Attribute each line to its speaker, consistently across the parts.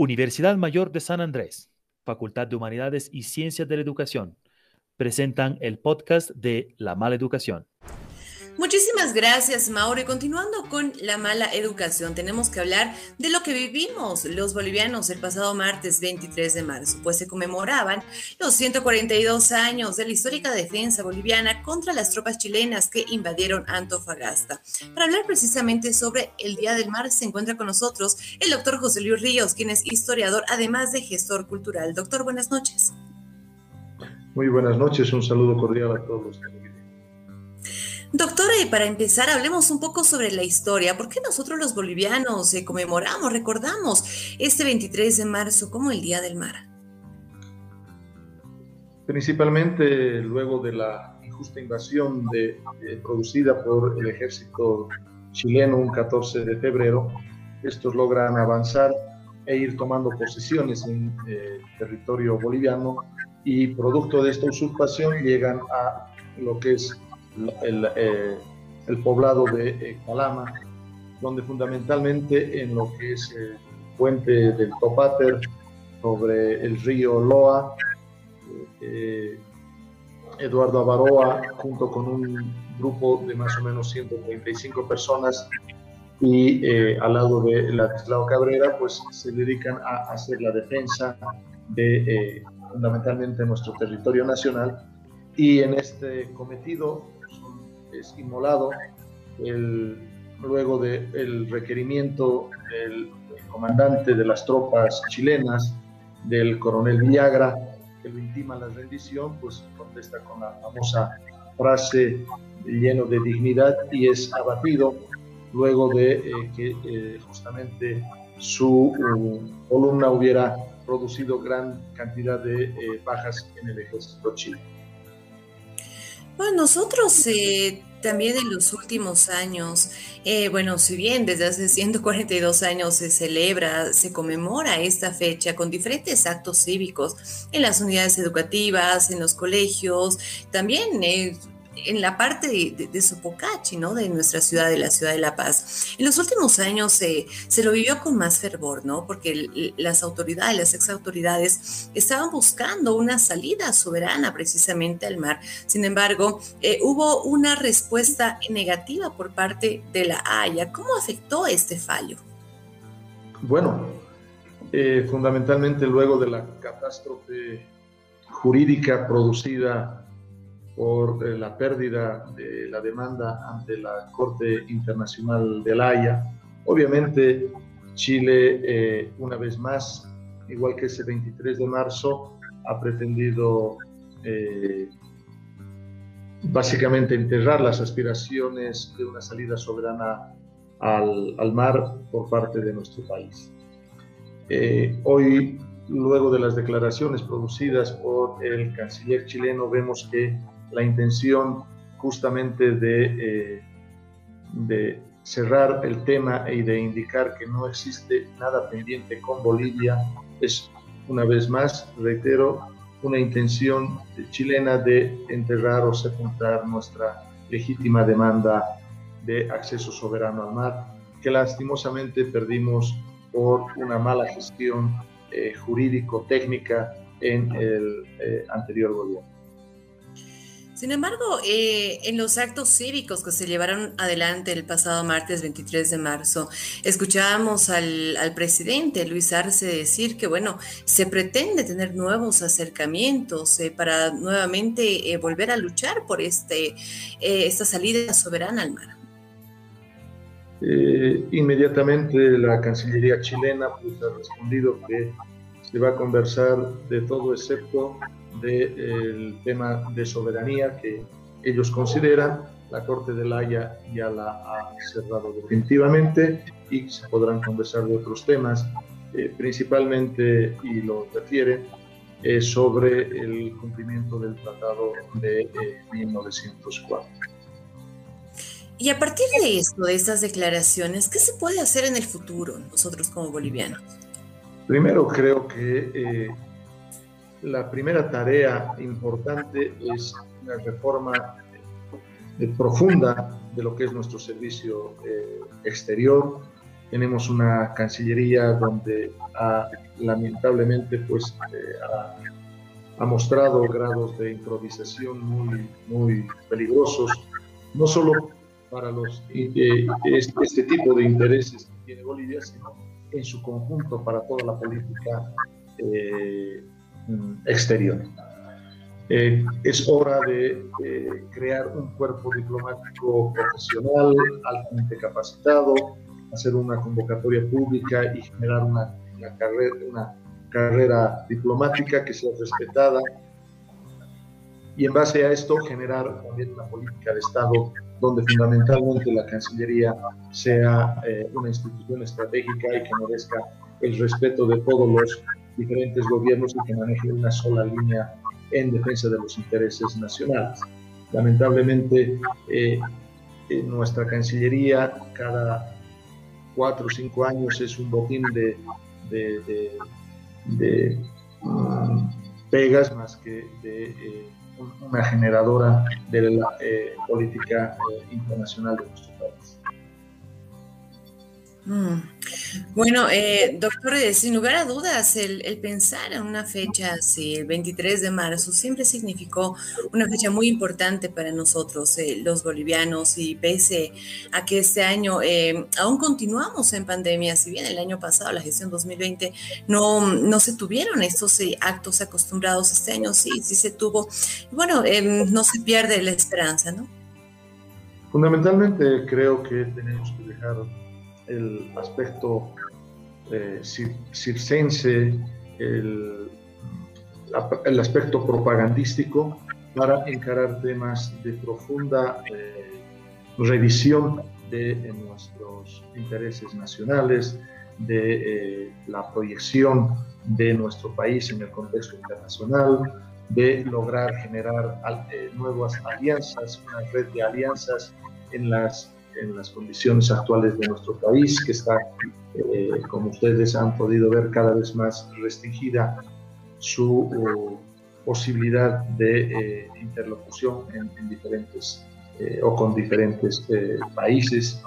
Speaker 1: Universidad Mayor de San Andrés, Facultad de Humanidades y Ciencias de la Educación, presentan el podcast de La Mala Educación.
Speaker 2: Muchísimas gracias, Mauro. Y continuando con la mala educación, tenemos que hablar de lo que vivimos los bolivianos el pasado martes 23 de marzo, pues se conmemoraban los 142 años de la histórica defensa boliviana contra las tropas chilenas que invadieron Antofagasta. Para hablar precisamente sobre el Día del Mar, se encuentra con nosotros el doctor José Luis Ríos, quien es historiador, además de gestor cultural. Doctor, buenas noches.
Speaker 3: Muy buenas noches, un saludo cordial a todos los
Speaker 2: Doctora, y para empezar, hablemos un poco sobre la historia. ¿Por qué nosotros los bolivianos eh, conmemoramos, recordamos este 23 de marzo como el Día del Mar?
Speaker 3: Principalmente luego de la injusta invasión de, producida por el ejército chileno un 14 de febrero, estos logran avanzar e ir tomando posiciones en eh, territorio boliviano y producto de esta usurpación llegan a lo que es el, eh, el poblado de eh, Calama, donde fundamentalmente en lo que es el puente del Topater sobre el río Loa, eh, Eduardo Avaroa, junto con un grupo de más o menos 135 personas, y al lado de Ladislao Cabrera, pues se dedican a hacer la defensa de fundamentalmente nuestro territorio nacional. Y en este cometido es inmolado el, luego del requerimiento del, comandante de las tropas chilenas, del coronel Villagra, que lo intima la rendición, pues contesta con la famosa frase lleno de dignidad y es abatido luego de eh, que eh, justamente su uh, columna hubiera producido gran cantidad de eh, bajas en el ejército chileno.
Speaker 2: Bueno, nosotros eh, también en los últimos años, eh, bueno, si bien desde hace 142 años se celebra, se conmemora esta fecha con diferentes actos cívicos en las unidades educativas, en los colegios, también eh, en la parte de, de, Sopocachi, ¿no? De nuestra ciudad, de la ciudad de La Paz. En los últimos años se lo vivió con más fervor, ¿no? Porque las autoridades, las exautoridades estaban buscando una salida soberana precisamente al mar. Sin embargo, eh, hubo una respuesta negativa por parte de la Haya. ¿Cómo afectó este fallo?
Speaker 3: Bueno, eh, fundamentalmente luego de la catástrofe jurídica producida por eh, la pérdida de la demanda ante la Corte Internacional de la Haya. Obviamente, Chile, eh, una vez más, igual que ese 23 de marzo, ha pretendido eh, básicamente enterrar las aspiraciones de una salida soberana al, al mar por parte de nuestro país. hoy, luego de las declaraciones producidas por el canciller chileno, vemos que la intención justamente de, eh, de cerrar el tema y de indicar que no existe nada pendiente con Bolivia es, una vez más, reitero, una intención chilena de enterrar o sepultar nuestra legítima demanda de acceso soberano al mar, que lastimosamente perdimos por una mala gestión eh, jurídico-técnica en el eh, anterior gobierno.
Speaker 2: Sin embargo, eh, en los actos cívicos que se llevaron adelante el pasado martes 23 de marzo, escuchábamos al, presidente Luis Arce decir que, bueno, se pretende tener nuevos acercamientos eh, para nuevamente eh, volver a luchar por este, esta salida soberana al mar.
Speaker 3: inmediatamente la Cancillería chilena pues, ha respondido que se va a conversar de todo excepto del tema de soberanía que ellos consideran. La Corte de la Haya ya la ha cerrado definitivamente y se podrán conversar de otros temas, eh, principalmente, y lo refiere, eh, sobre el cumplimiento del Tratado de 1904. Eh,
Speaker 2: y a partir de esto, de estas declaraciones, ¿qué se puede hacer en el futuro nosotros como bolivianos?
Speaker 3: Primero creo que la primera tarea importante es una reforma eh, profunda de lo que es nuestro servicio eh, exterior, tenemos una Cancillería donde lamentablemente pues, ha, mostrado grados de improvisación muy, muy peligrosos, no solo para los, este, este tipo de intereses que tiene Bolivia, sino en su conjunto para toda la política eh, exterior. Eh, es hora de crear un cuerpo diplomático profesional, altamente capacitado, hacer una convocatoria pública y generar una, carrera, una carrera diplomática que sea respetada. Y en base a esto generar también una política de Estado donde fundamentalmente la Cancillería sea eh, una institución estratégica y que merezca el respeto de todos los diferentes gobiernos y que maneje una sola línea en defensa de los intereses nacionales. Lamentablemente, eh, nuestra Cancillería cada cuatro o cinco años es un botín de, de, mm, pegas más que de eh, una generadora de la eh, política internacional de nuestro país.
Speaker 2: Mm. Bueno, eh, doctor, eh, sin lugar a dudas, el, pensar en una fecha así, el 23 de marzo, siempre significó una fecha muy importante para nosotros, eh, los bolivianos, y pese a que este año aún continuamos en pandemia, si bien el año pasado, la gestión 2020, no, no se tuvieron estos actos acostumbrados, este año sí, sí se tuvo. Bueno, no se pierde la esperanza, ¿no?
Speaker 3: Fundamentalmente creo que tenemos que dejar el aspecto eh, circense, el, el, aspecto propagandístico para encarar temas de profunda eh, revisión de nuestros intereses nacionales, de eh, la proyección de nuestro país en el contexto internacional, de lograr generar nuevas alianzas, una red de alianzas en las en las condiciones actuales de nuestro país, que está, eh, como ustedes han podido ver, cada vez más restringida su uh, posibilidad de eh, interlocución en, diferentes eh, o con diferentes países.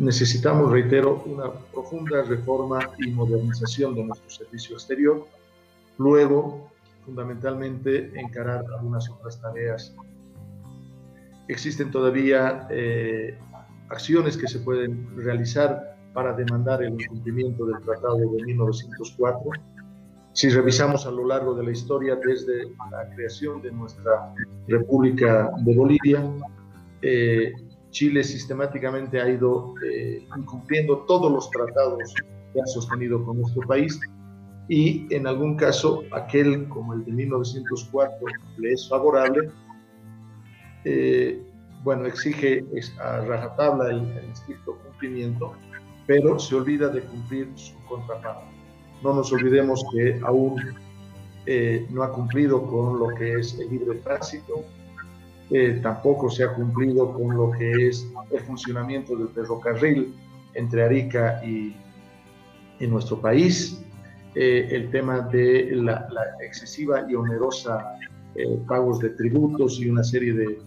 Speaker 3: necesitamos, reitero, una profunda reforma y modernización de nuestro servicio exterior. Luego, fundamentalmente, encarar algunas otras tareas existen todavía eh, acciones que se pueden realizar para demandar el incumplimiento del Tratado de 1904. Si revisamos a lo largo de la historia, desde la creación de nuestra República de Bolivia, eh, Chile sistemáticamente ha ido eh, incumpliendo todos los tratados que ha sostenido con nuestro país y en algún caso aquel como el de 1904 le es favorable eh, bueno, exige a rajatabla el, el, estricto cumplimiento, pero se olvida de cumplir su contraparte. No nos olvidemos que aún eh, no ha cumplido con lo que es el libre tránsito, eh, tampoco se ha cumplido con lo que es el funcionamiento del ferrocarril entre Arica y, nuestro país, el tema de la excesiva y onerosa pagos de tributos y una serie de,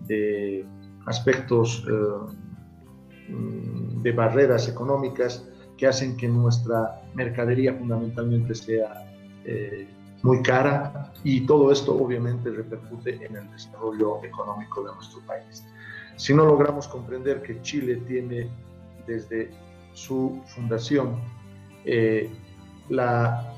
Speaker 3: de aspectos eh, de barreras económicas que hacen que nuestra mercadería fundamentalmente sea eh, muy cara y todo esto obviamente repercute en el desarrollo económico de nuestro país. Si no logramos comprender que Chile tiene desde su fundación eh, la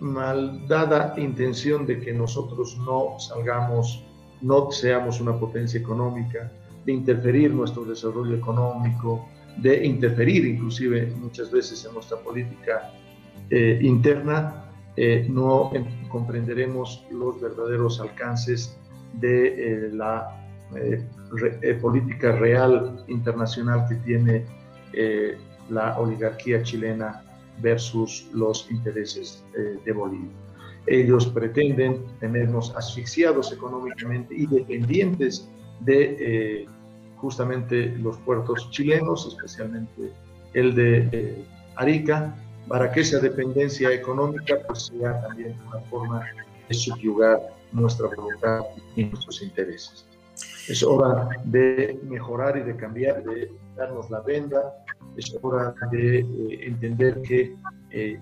Speaker 3: maldada intención de que nosotros no salgamos no seamos una potencia económica, de interferir nuestro desarrollo económico, de interferir inclusive muchas veces en nuestra política eh, interna, eh, no comprenderemos los verdaderos alcances de eh, la política real internacional que tiene la oligarquía chilena versus los intereses de Bolivia. Ellos pretenden tenernos asfixiados económicamente y dependientes de eh, justamente los puertos chilenos, especialmente el de eh, Arica, para que esa dependencia económica pues, sea también una forma de subyugar nuestra voluntad y nuestros intereses. Es hora de mejorar y de cambiar, de darnos la venda. Es hora de eh, entender que eh,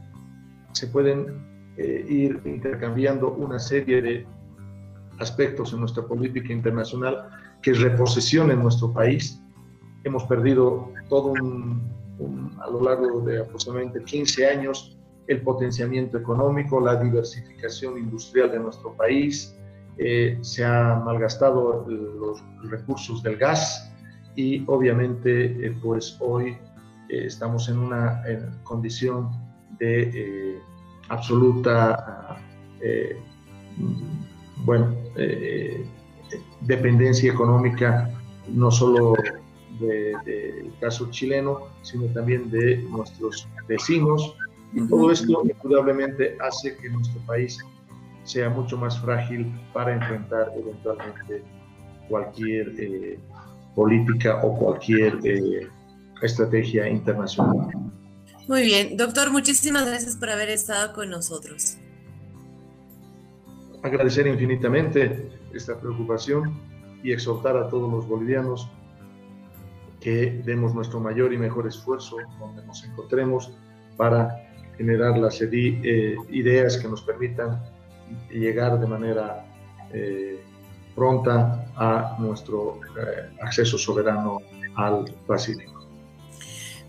Speaker 3: se pueden eh, ir intercambiando una serie de aspectos en nuestra política internacional que reposicionen nuestro país. Hemos perdido todo un, a lo largo de aproximadamente 15 años el potenciamiento económico, la diversificación industrial de nuestro país, eh, se han malgastado los recursos del gas y obviamente eh, pues hoy estamos en una condición de absoluta, eh, bueno, eh, dependencia económica, no solo del caso chileno, sino también de nuestros vecinos. Y todo esto indudablemente hace que nuestro país sea mucho más frágil para enfrentar eventualmente cualquier eh, política o cualquier estrategia internacional.
Speaker 2: Muy bien, doctor, muchísimas gracias por haber estado con nosotros.
Speaker 3: Agradecer infinitamente esta preocupación y exhortar a todos los bolivianos que demos nuestro mayor y mejor esfuerzo donde nos encontremos para generar las eh, ideas que nos permitan llegar de manera eh, pronta a nuestro eh, acceso soberano al Pacífico.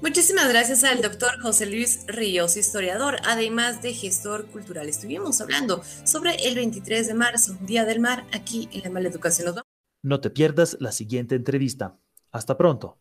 Speaker 2: Muchísimas gracias al doctor José Luis Ríos, historiador, además de gestor cultural. Estuvimos hablando sobre el 23 de marzo, Día del Mar, aquí en la Maleducación.
Speaker 1: No te pierdas la siguiente entrevista. Hasta pronto.